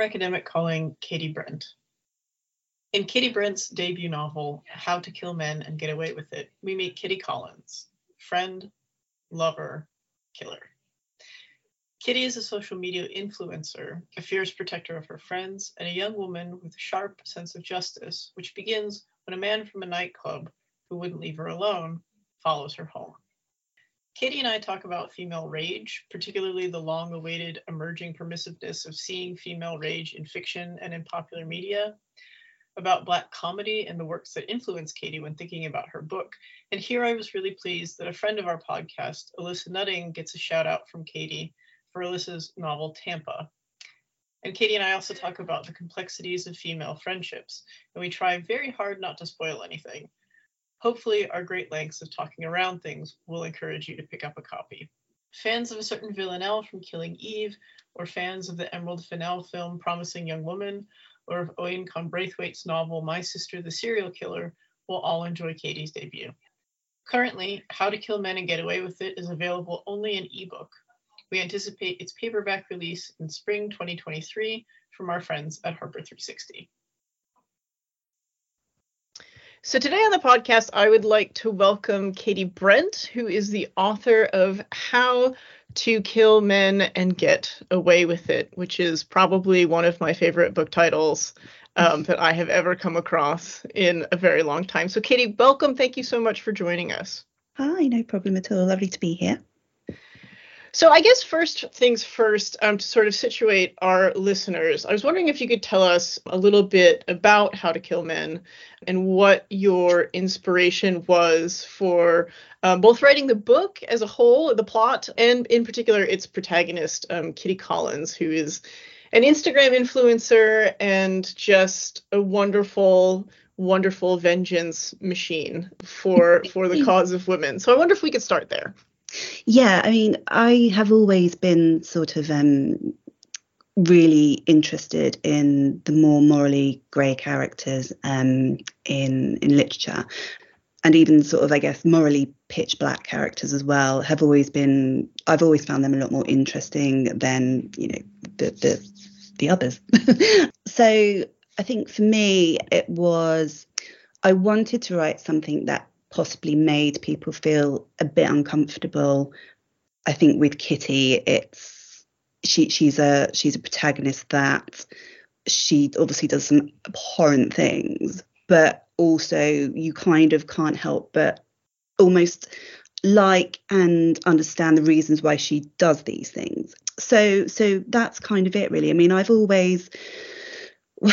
Academic calling Katy Brent. In Katy Brent's debut novel, How to Kill Men and Get Away with It, we meet Kitty Collins, friend, lover, killer. Kitty is a social media influencer, a fierce protector of her friends, and a young woman with a sharp sense of justice, which begins when a man from a nightclub who wouldn't leave her alone follows her home. Katy and I talk about female rage, particularly the long awaited emerging permissiveness of seeing female rage in fiction and in popular media, about Black comedy and the works that influenced Katy when thinking about her book. And here I was really pleased that a friend of our podcast, Alissa Nutting, gets a shout out from Katy for Alissa's novel Tampa. And Katy and I also talk about the complexities of female friendships, and we try very hard not to spoil anything. Hopefully, our great lengths of talking around things will encourage you to pick up a copy. Fans of a certain Villanelle from Killing Eve, or fans of the Emerald Fennell film Promising Young Woman, or of Oyinkan Braithwaite's novel My Sister the Serial Killer will all enjoy Katy's debut. Currently, How to Kill Men and Get Away with It is available only in ebook. We anticipate its paperback release in spring 2023 from our friends at Harper 360. So, today on the podcast, I would like to welcome Katy Brent, who is the author of How to Kill Men and Get Away with It, which is probably one of my favorite book titles um, that I have ever come across in a very long time. So, Katy, welcome. Thank you so much for joining us. Hi, no problem at all. Lovely to be here. So, I guess first things first, um, to sort of situate our listeners, I was wondering if you could tell us a little bit about How to Kill Men and what your inspiration was for um, both writing the book as a whole, the plot, and in particular its protagonist, um, Kitty Collins, who is an Instagram influencer and just a wonderful wonderful vengeance machine for for the cause of women. So I wonder if we could start there. Yeah, I mean, I have always been sort of um, really interested in the more morally grey characters um, in in literature, and even sort of, I guess, morally pitch black characters as well. Have always been, I've always found them a lot more interesting than you know the the, the others. so I think for me, it was I wanted to write something that possibly made people feel a bit uncomfortable. I think with Kitty, it's she she's a she's a protagonist that she obviously does some abhorrent things, but also you kind of can't help but almost like and understand the reasons why she does these things. So so that's kind of it really. I mean, I've always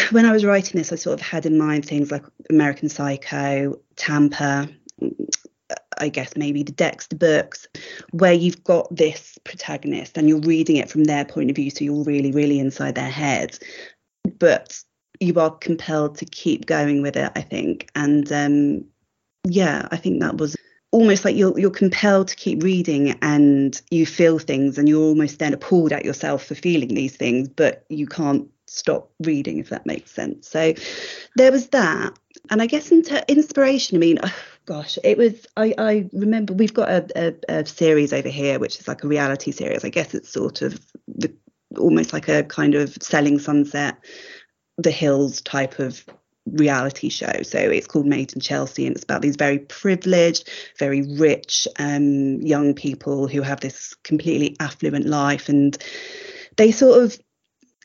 when I was writing this, I sort of had in mind things like American Psycho, Tampa, I guess maybe the Dexter books, where you've got this protagonist and you're reading it from their point of view, so you're really, really inside their head. But you are compelled to keep going with it, I think. And um, yeah, I think that was almost like you're you're compelled to keep reading and you feel things and you're almost then appalled at yourself for feeling these things, but you can't stop reading if that makes sense. So there was that. And I guess into inspiration, I mean, gosh, it was. I, I remember we've got a, a, a, series over here, which is like a reality series. I guess it's sort of the, almost like a kind of selling sunset, the hills type of reality show. So it's called Made in Chelsea, and it's about these very privileged, very rich um, young people who have this completely affluent life, and they sort of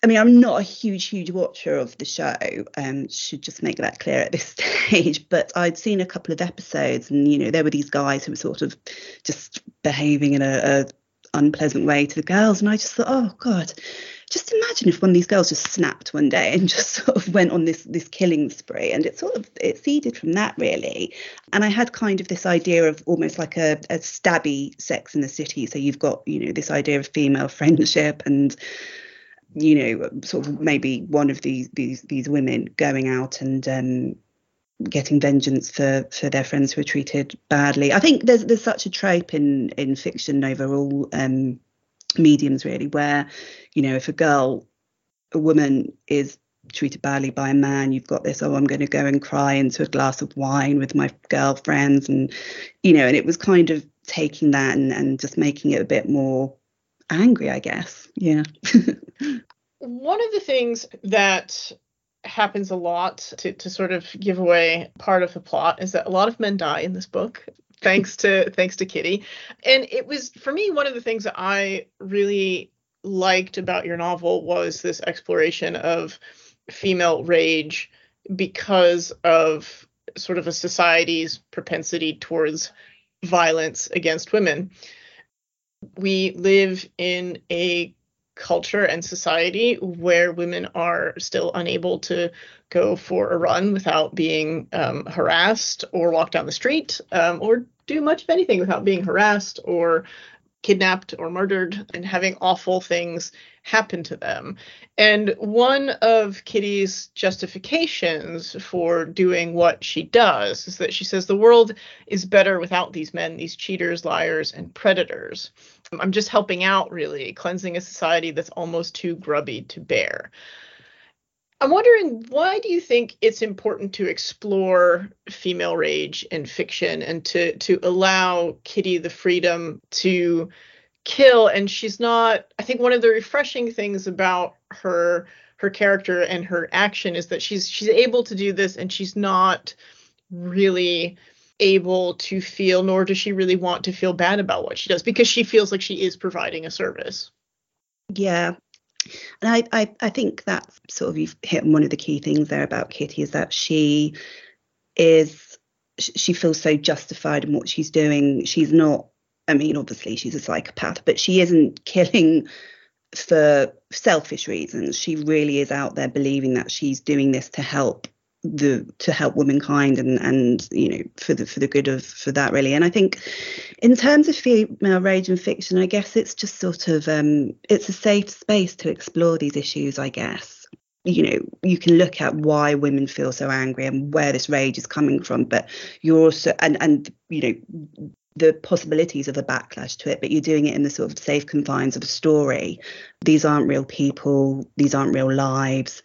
I mean, I'm not a huge, huge watcher of the show. Um, should just make that clear at this stage. But I'd seen a couple of episodes, and you know, there were these guys who were sort of just behaving in a, a unpleasant way to the girls, and I just thought, oh god, just imagine if one of these girls just snapped one day and just sort of went on this this killing spree, and it sort of it seeded from that really. And I had kind of this idea of almost like a, a stabby Sex in the City. So you've got you know this idea of female friendship and you know, sort of maybe one of these these these women going out and um, getting vengeance for for their friends who are treated badly. I think there's there's such a trope in in fiction overall um, mediums really where you know if a girl a woman is treated badly by a man you've got this oh i'm going to go and cry into a glass of wine with my girlfriends and you know and it was kind of taking that and, and just making it a bit more angry i guess yeah one of the things that happens a lot to, to sort of give away part of the plot is that a lot of men die in this book thanks to thanks to kitty. And it was for me one of the things that i really liked about your novel was this exploration of female rage because of sort of a society's propensity towards violence against women. We live in a culture and society where women are still unable to go for a run without being um, harassed or walk down the street um, or do much of anything without being harassed or kidnapped or murdered and having awful things happen to them. And one of Kitty's justifications for doing what she does is that she says the world is better without these men, these cheaters, liars, and predators. I'm just helping out, really, cleansing a society that's almost too grubby to bear. I'm wondering why do you think it's important to explore female rage in fiction and to to allow Kitty the freedom to kill and she's not I think one of the refreshing things about her her character and her action is that she's she's able to do this and she's not really able to feel nor does she really want to feel bad about what she does because she feels like she is providing a service. Yeah, and I, I, I think that's sort of you've hit on one of the key things there about Kitty is that she is she feels so justified in what she's doing. She's not. I mean, obviously she's a psychopath, but she isn't killing for selfish reasons. She really is out there believing that she's doing this to help the to help womankind and and you know for the for the good of for that really and i think in terms of female rage and fiction i guess it's just sort of um it's a safe space to explore these issues i guess you know you can look at why women feel so angry and where this rage is coming from but you're also and and you know the possibilities of a backlash to it, but you're doing it in the sort of safe confines of a story. These aren't real people, these aren't real lives.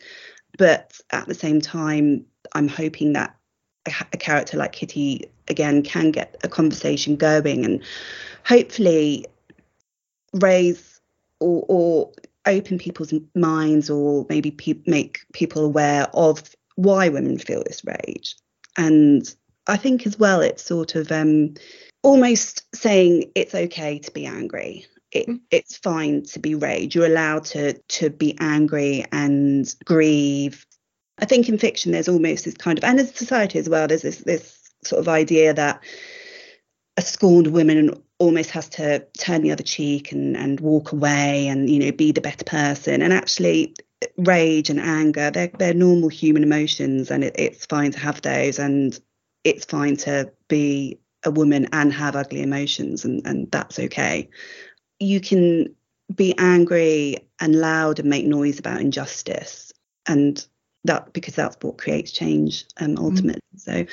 But at the same time, I'm hoping that a, a character like Kitty again can get a conversation going and hopefully raise or, or open people's minds or maybe pe- make people aware of why women feel this rage. And I think as well, it's sort of um, almost saying it's okay to be angry it, it's fine to be rage. You're allowed to to be angry and grieve. I think in fiction there's almost this kind of, and in society as well, there's this this sort of idea that a scorned woman almost has to turn the other cheek and and walk away and you know be the better person. And actually, rage and anger they're they're normal human emotions, and it, it's fine to have those, and it's fine to be a woman and have ugly emotions, and and that's okay you can be angry and loud and make noise about injustice and that because that's what creates change um, mm-hmm. ultimately mm. so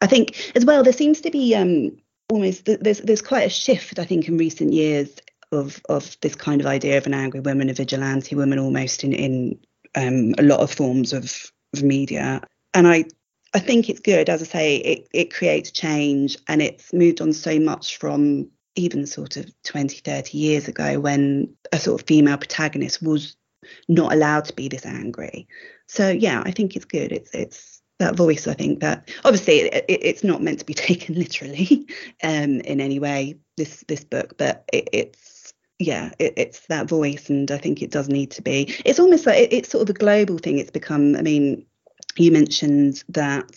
i think as well there seems to be um almost there's there's quite a shift i think in recent years of of this kind of idea of an angry woman a vigilante woman almost in in um, a lot of forms of, of media and i I think it's good, as I say, it, it creates change and it's moved on so much from even sort of 20, 30 years ago when a sort of female protagonist was not allowed to be this angry. So yeah, I think it's good. It's it's that voice. I think that obviously it, it, it's not meant to be taken literally um, in any way. This this book, but it, it's yeah, it's that voice, and I think it does need to be. It's almost like it's sort of a global thing. It's become. I mean, you mentioned that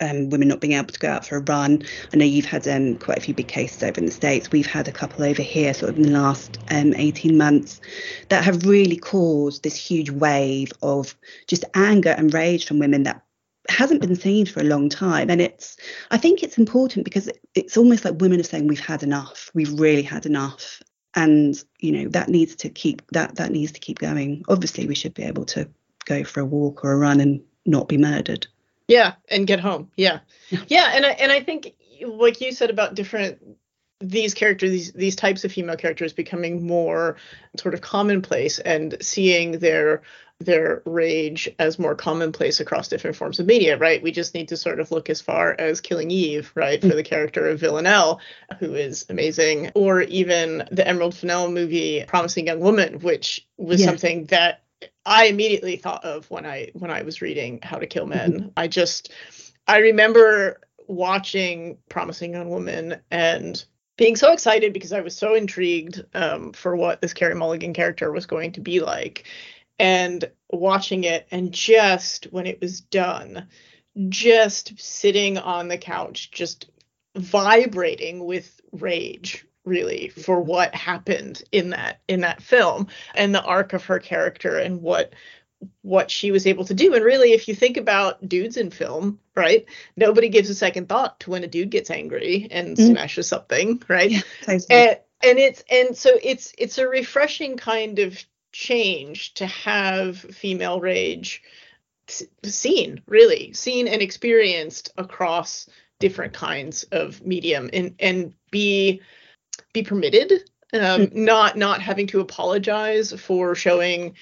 um, women not being able to go out for a run. I know you've had um, quite a few big cases over in the States. We've had a couple over here sort of in the last um, 18 months that have really caused this huge wave of just anger and rage from women that hasn't been seen for a long time. And it's i think it's important because it's almost like women are saying we've had enough. We've really had enough. And you know that needs to keep that that needs to keep going. Obviously we should be able to go for a walk or a run and not be murdered yeah, and get home. Yeah. Yeah, and I and I think like you said about different these characters these these types of female characters becoming more sort of commonplace and seeing their their rage as more commonplace across different forms of media, right? We just need to sort of look as far as Killing Eve, right, for the character of Villanelle, who is amazing, or even the Emerald Fennell movie, Promising Young Woman, which was yeah. something that I immediately thought of when I when I was reading How to Kill Men. Mm-hmm. I just I remember watching Promising Young Woman and being so excited because I was so intrigued um, for what this Carey Mulligan character was going to be like, and watching it, and just when it was done, just sitting on the couch, just vibrating with rage really for what happened in that in that film and the arc of her character and what what she was able to do. And really, if you think about dudes in film, right, nobody gives a second thought to when a dude gets angry and mm. smashes something, right? Yeah, and, and it's and so it's it's a refreshing kind of change to have female rage seen, really seen and experienced across different kinds of medium and and be be permitted um, mm. not not having to apologize for showing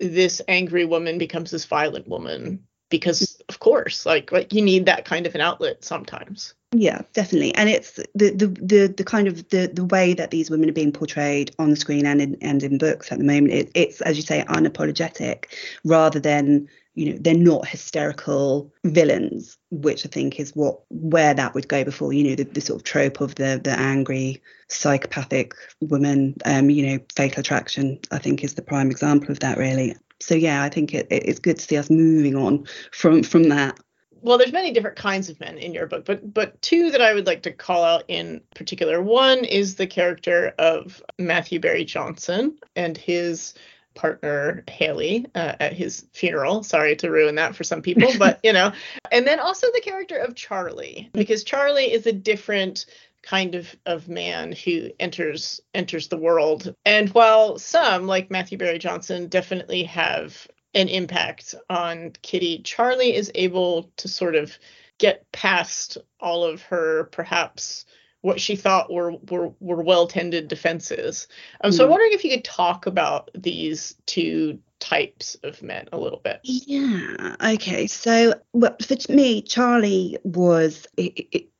this angry woman becomes this violent woman because of course like like you need that kind of an outlet sometimes. Yeah definitely. And it's the the the, the kind of the the way that these women are being portrayed on the screen and in and in books at the moment it, it's as you say unapologetic rather than you know they're not hysterical villains which i think is what where that would go before you know the, the sort of trope of the the angry psychopathic woman um you know fatal attraction i think is the prime example of that really. So yeah i think it, it's good to see us moving on from from that. Well there's many different kinds of men in your book but but two that i would like to call out in particular. One is the character of matthew barry johnson and his partner Haley uh, at his funeral. Sorry to ruin that for some people, but you know. And then also the character of Charlie, because Charlie is a different kind of of man who enters enters the world. And while some, like Matthew Barry Johnson, definitely have an impact on Kitty, Charlie is able to sort of get past all of her perhaps what she thought were were, were well tended defenses. Um, mm. So I'm hmm. wondering if you could talk about these two types of men a little bit. Yeah. Okay. So well, for me, Charlie was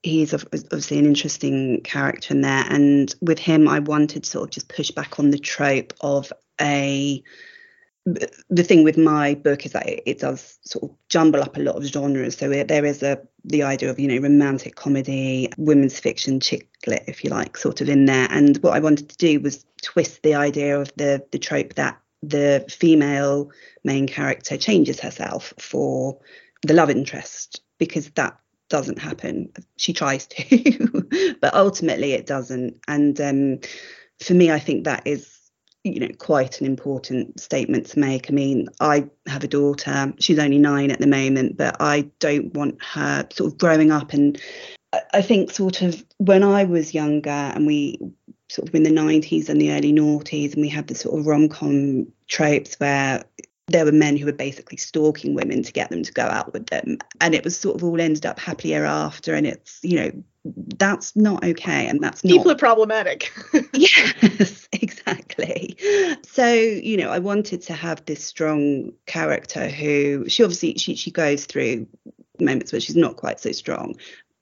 he's obviously an interesting character in there, and with him, I wanted to sort of just push back on the trope of a the thing with my book is that it, it, does sort of jumble up a lot of genres. So it, there is a the idea of you know romantic comedy, women's fiction, chick lit, if you like, sort of in there. And what I wanted to do was twist the idea of the the trope that the female main character changes herself for the love interest because that doesn't happen. She tries to, but ultimately it doesn't. And um, for me, I think that is you know quite an important statement to make. I mean i have a daughter. She's only nine at the moment but i don't want her sort of growing up. And i think sort of when i was younger and we sort of in the 90s and the early noughties and we had the sort of rom-com tropes where there were men who were basically stalking women to get them to go out with them. And it was sort of all ended up happily ever after. And it's you know that's not okay. And that's people not... are problematic. Yes exactly. So you know i wanted to have this strong character who she obviously she, she goes through moments where she's not quite so strong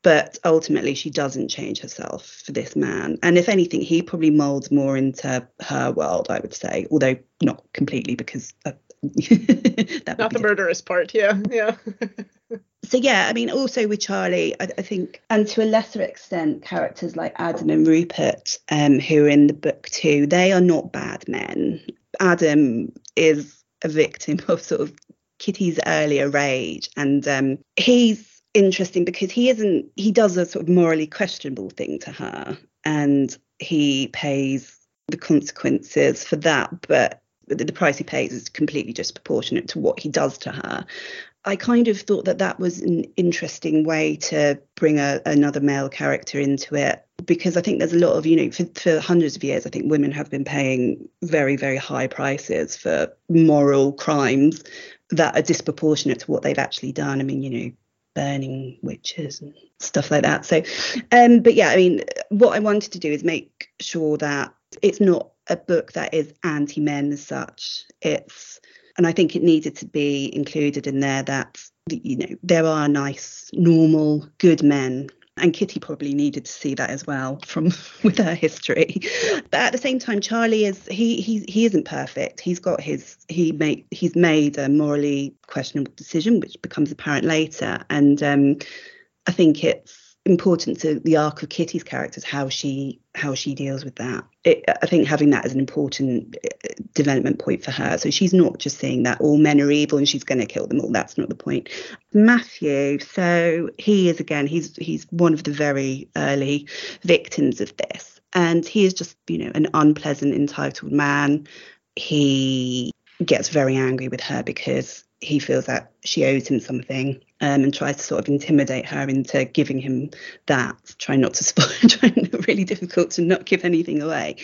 but ultimately she doesn't change herself for this man. And if anything he probably molds more into her world i would say although not completely because uh, that not the murderous part yeah yeah. So yeah i mean also with charlie I, I, think and to a lesser extent characters like adam and rupert um, who are in the book too they are not bad men. Adam is a victim of sort of kitty's earlier rage and um, he's interesting because he isn't he does a sort of morally questionable thing to her and he pays the consequences for that but the price he pays is completely disproportionate to what he does to her. I kind of thought that that was an interesting way to bring a, another male character into it because I think there's a lot of, you know, for, for hundreds of years, I think women have been paying very, very high prices for moral crimes that are disproportionate to what they've actually done. I mean, you know, burning witches and stuff like that. So, um, but yeah, I mean, what I wanted to do is make sure that it's not a book that is anti men as such. It's and I think it needed to be included in there that you know there are nice, normal, good men and Kitty probably needed to see that as well from with her history. But at the same time, Charlie is he he he isn't perfect. He's got his he made he's made a morally questionable decision, which becomes apparent later, and um, I think it's important to the arc of Kitty's characters how she how she deals with that. It, I think having that as an important uh, development point for her. So she's not just saying that all men are evil and she's going to kill them all. That's not the point. Matthew, so he is again he's he's one of the very early victims of this, and he is just you know an unpleasant entitled man. He gets very angry with her because he feels that she owes him something um, and tries to sort of intimidate her into giving him that, trying not to spoil, trying really difficult to not give anything away.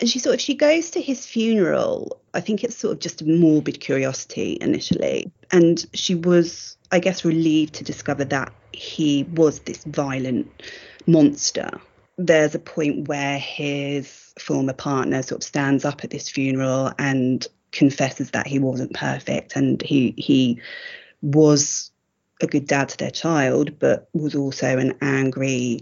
And she sort of she goes to his funeral. I think it's sort of just a morbid curiosity initially, and she was, I guess, relieved to discover that he was this violent monster. There's a point where his former partner sort of stands up at this funeral and confesses that he wasn't perfect and he he was a good dad to their child, but was also an angry,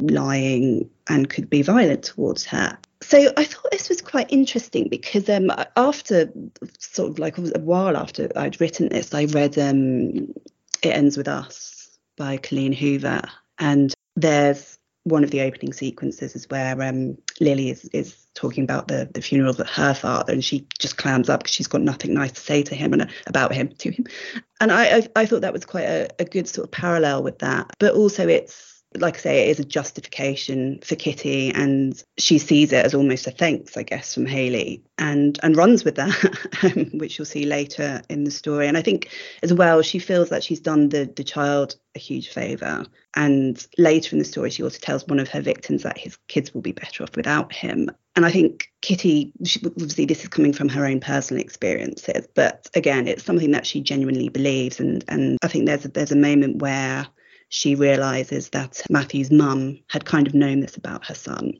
lying, and could be violent towards her. So I thought this was quite interesting because um, after sort of like a while after I'd written this, I read um, It Ends With Us by Colleen Hoover. And there's one of the opening sequences is where um, Lily is, is talking about the, the funeral of her father, and she just clams up because she's got nothing nice to say to him and uh, about him to him. And I, I, I thought that was quite a, a good sort of parallel with that. But also, it's like I say, it is a justification for Kitty, and she sees it as almost a thanks, I guess, from Haley, and and runs with that, um, which you'll see later in the story. And I think as well, she feels that she's done the the child a huge favour. And later in the story, she also tells one of her victims that his kids will be better off without him. And I think Kitty, she, obviously, this is coming from her own personal experiences, but again, it's something that she genuinely believes. And and I think there's a, there's a moment where she realizes that Matthew's mum had kind of known this about her son,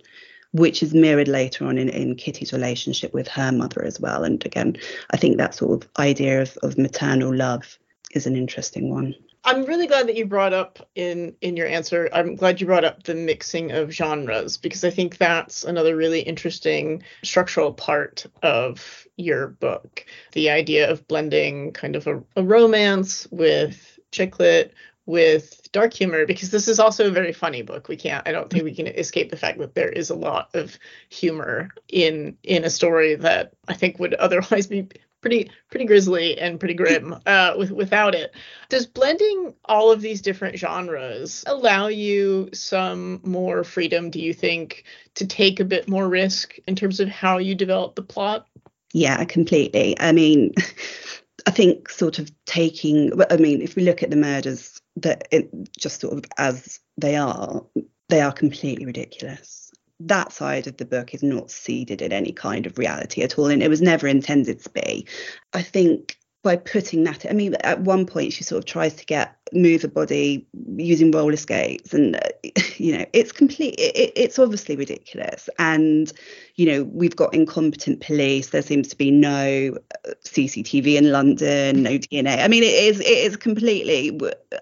which is mirrored later on in, in Kitty's relationship with her mother as well. And again, I think that sort of idea of, of maternal love is an interesting one. I'm really glad that you brought up in in your answer. I'm glad you brought up the mixing of genres because I think that's another really interesting structural part of your book. The idea of blending kind of a, a romance with chick lit with dark humor because this is also a very funny book. We can't I don't think we can escape the fact that there is a lot of humor in in a story that I think would otherwise be pretty pretty grisly and pretty grim uh, with, without it. Does blending all of these different genres allow you some more freedom, do you think, to take a bit more risk in terms of how you develop the plot? Yeah, completely. I mean, I think sort of taking I mean, if we look at the murders that it, just sort of as they are, they are completely ridiculous. That side of the book is not seeded in any kind of reality at all, and it was never intended to be. I think by putting that i mean at one point she sort of tries to get move a body using roller skates and uh, you know it's complete it, it's obviously ridiculous. And you know we've got incompetent police. There seems to be no uh, cctv in london no dna i mean it is it is completely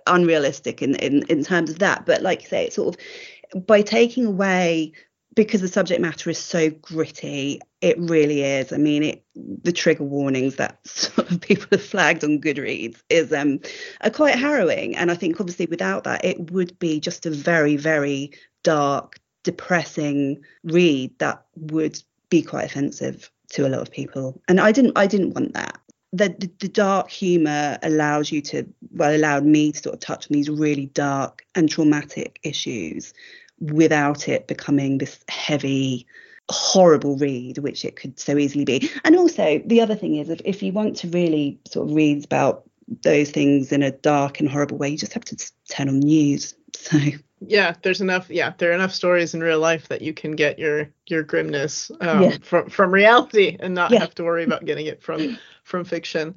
unrealistic in in, in terms of that. But like you say it's sort of by taking away because the subject matter is so gritty it really is. I mean it the trigger warnings that sort of people have flagged on goodreads is um are quite harrowing. And i think obviously without that it would be just a very very dark depressing read that would be quite offensive to a lot of people. And i didn't i didn't want that. The, the, the dark humor allows you to well allowed me to sort of touch on these really dark and traumatic issues without it becoming this heavy horrible read which it could so easily be and also the other thing is if, if you want to really sort of read about those things in a dark and horrible way you just have to turn on news so yeah there's enough yeah there are enough stories in real life that you can get your your grimness um, yeah. from from reality and not yeah. have to worry about getting it from from fiction.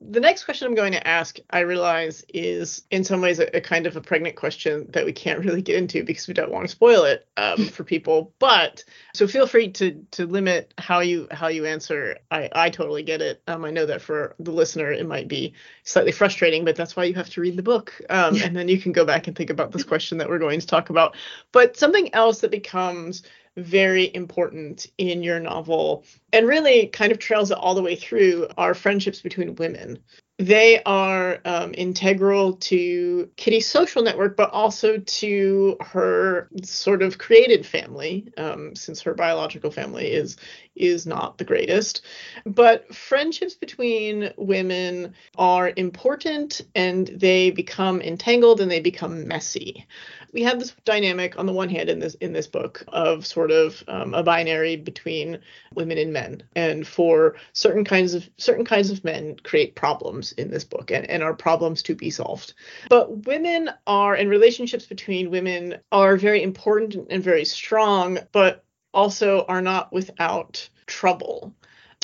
The next question I'm going to ask, I realize, is in some ways a, a kind of a pregnant question that we can't really get into because we don't want to spoil it um, for people. But so feel free to to limit how you how you answer. I I totally get it. Um, I know that for the listener it might be slightly frustrating, but that's why you have to read the book, um, and then you can go back and think about this question that we're going to talk about. But something else that becomes very important in your novel and really kind of trails it all the way through are friendships between women. They are um, integral to Kitty's social network, but also to her sort of created family, um, since her biological family is is not the greatest. But friendships between women are important, and they become entangled and they become messy. We have this dynamic on the one hand in this in this book of sort of um, a binary between women and men. And for certain kinds of certain kinds of men create problems in this book and, and are problems to be solved. But women are and relationships between women are very important and very strong but also are not without trouble.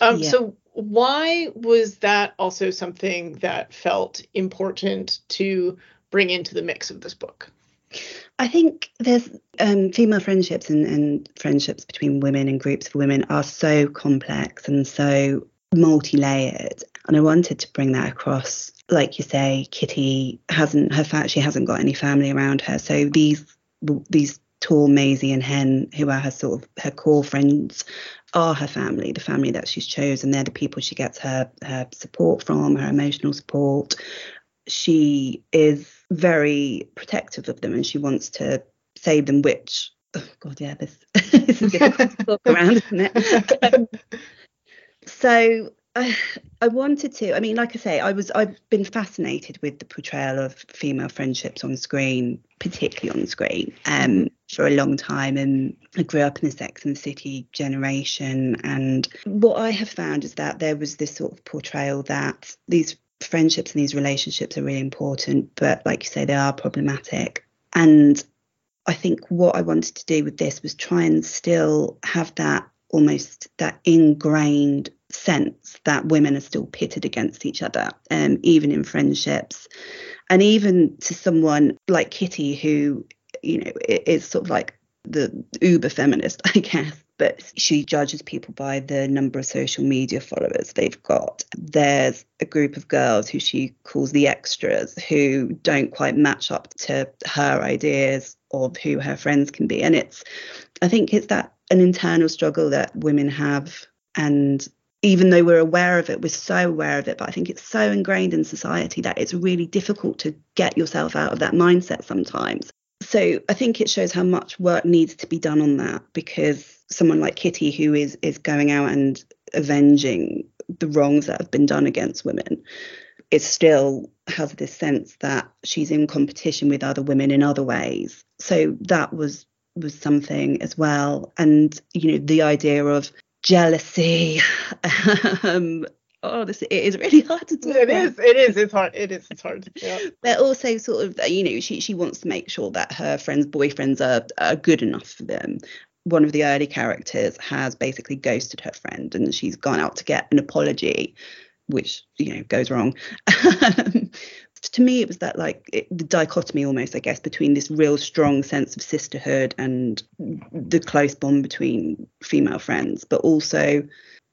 Um, yeah. so why was that also something that felt important to bring into the mix of this book? I think there's um, female friendships and, and friendships between women and groups of women are so complex and so multi-layered and i wanted to bring that across. Like you say kitty hasn't her fact she hasn't got any family around her so these these tall Maisie and Hen who are her sort of her core friends are her family the family that she's chosen. They're the people she gets her her support from her emotional support. She is very protective of them and she wants to save them, which, oh God, yeah, this, this is difficult to talk around, isn't it? Um, so I, I wanted to. I mean, like I say, I was I've been fascinated with the portrayal of female friendships on screen, particularly on screen, um, for a long time. And I grew up in the Sex and the City generation. And what I have found is that there was this sort of portrayal that these friendships and these relationships are really important, but like you say, they are problematic. And I think what I wanted to do with this was try and still have that almost that ingrained sense that women are still pitted against each other, um, even in friendships. And even to someone like Kitty, who, you know, is sort of like the uber feminist, I guess, but she judges people by the number of social media followers they've got. There's a group of girls who she calls the extras who don't quite match up to her ideas of who her friends can be. And it's, I think it's that an internal struggle that women have. And even though we're aware of it, we're so aware of it, but I think it's so ingrained in society that it's really difficult to get yourself out of that mindset sometimes. So I think it shows how much work needs to be done on that because someone like Kitty who is is going out and avenging the wrongs that have been done against women it still has this sense that she's in competition with other women in other ways so that was was something as well and you know the idea of jealousy. Um oh this it is really hard to talk it is it is it's hard it is it's hard yeah. but also sort of you know she she wants to make sure that her friends boyfriends are, are good enough for them. One of the early characters has basically ghosted her friend and she's gone out to get an apology which you know goes wrong to me it was that like it, the dichotomy almost i guess between this real strong sense of sisterhood and the close bond between female friends but also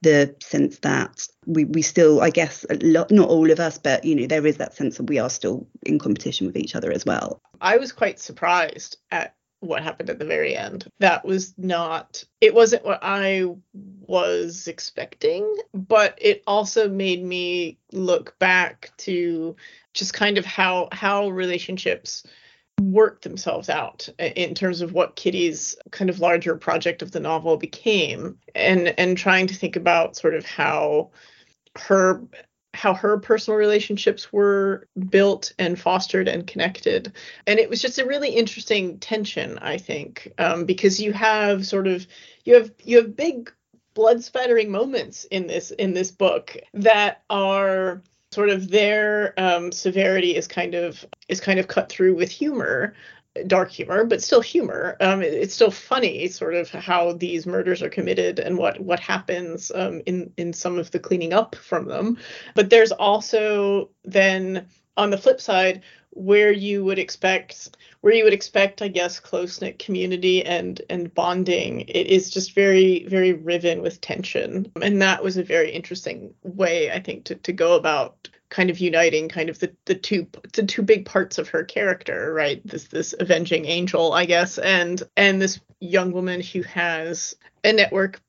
the sense that we, we still i guess lot, not all of us but you know there is that sense that we are still in competition with each other as well i was quite surprised at what happened at the very end. That was not, it wasn't what I was expecting, but it also made me look back to just kind of how how relationships work themselves out in terms of what Kitty's kind of larger project of the novel became and and trying to think about sort of how her how her personal relationships were built and fostered and connected. And it was just a really interesting tension, I think, um, because you have sort of you have you have big blood spattering moments in this in this book that are sort of their um, severity is kind of is kind of cut through with humor dark humor, but still humor. Um, it- it's still funny, sort of how these murders are committed and what what happens um, in in some of the cleaning up from them. But there's also then on the flip side where you would expect where you would expect i guess close knit community and and bonding. It is just very very riven with tension. And that was a very interesting way i think to, to go about kind of uniting kind of the, the two the two big parts of her character right? This this avenging angel i guess and and this young woman who has a network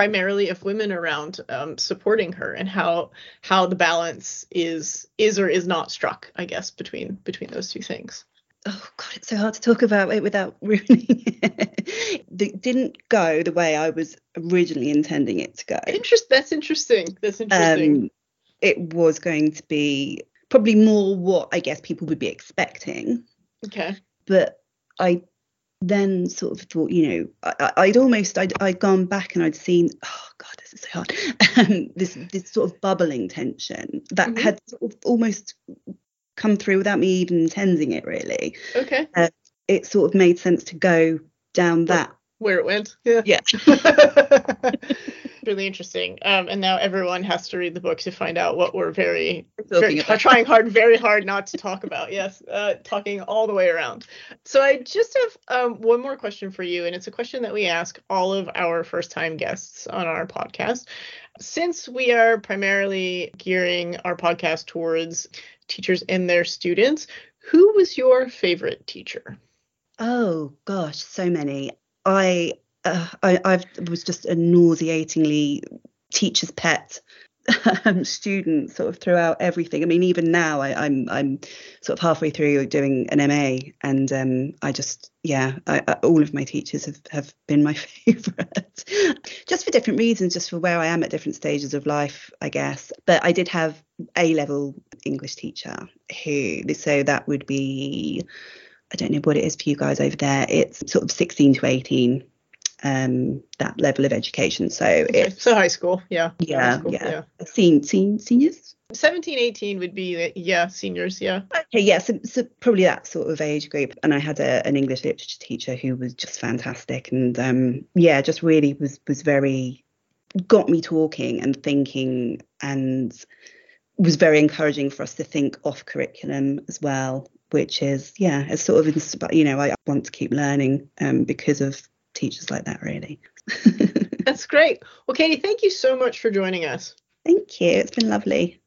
primarily of women around um, supporting her and how how the balance is is or is not struck i guess between between those two things. Oh god it's so hard to talk about it without ruining it. It didn't go the way i was originally intending it to go. Interest that's interesting that's interesting. Um, it was going to be probably more what i guess people would be expecting. Okay. But i then sort of thought, you know, I, I'd almost I'd, I'd gone back and I'd seen, oh god, this is so hard, um, this this sort of bubbling tension that Mhm. had sort of almost come through without me even intending it. Really, okay it sort of made sense to go down that. where it went yeah Yeah. really interesting. Um and now everyone has to read the book to find out what we're very very, trying hard very hard not to talk about. Yes uh talking all the way around. So i just have um one more question for you and it's a question that we ask all of our first time guests on our podcast. Since we are primarily gearing our podcast towards teachers and their students who was your favorite teacher? Oh gosh, so many. I uh, I I was just a nauseatingly teacher's pet um, student sort of throughout everything. I mean, even now I, I'm I'm sort of halfway through doing an MA, and um, I just yeah, I, I, all of my teachers have have been my favourite, just for different reasons, just for where I am at different stages of life, I guess. But I did have a level English teacher who so that would be I don't know what it is for you guys over there. It's sort of 16 to 18, um, that level of education. So Okay, it's so high school yeah high yeah, school, yeah, Sen- sen- seniors. 17 18 would be yeah seniors yeah Okay, yeah, so, so probably that sort of age group. And I had a, an English literature teacher who was just fantastic, and um, yeah, just really was was very got me talking and thinking, and was very encouraging for us to think off curriculum as well. Which is yeah, it's sort of you know I want to keep learning um, because of teachers like that really. That's great. Well, Katy, thank you so much for joining us. Thank you. It's been lovely.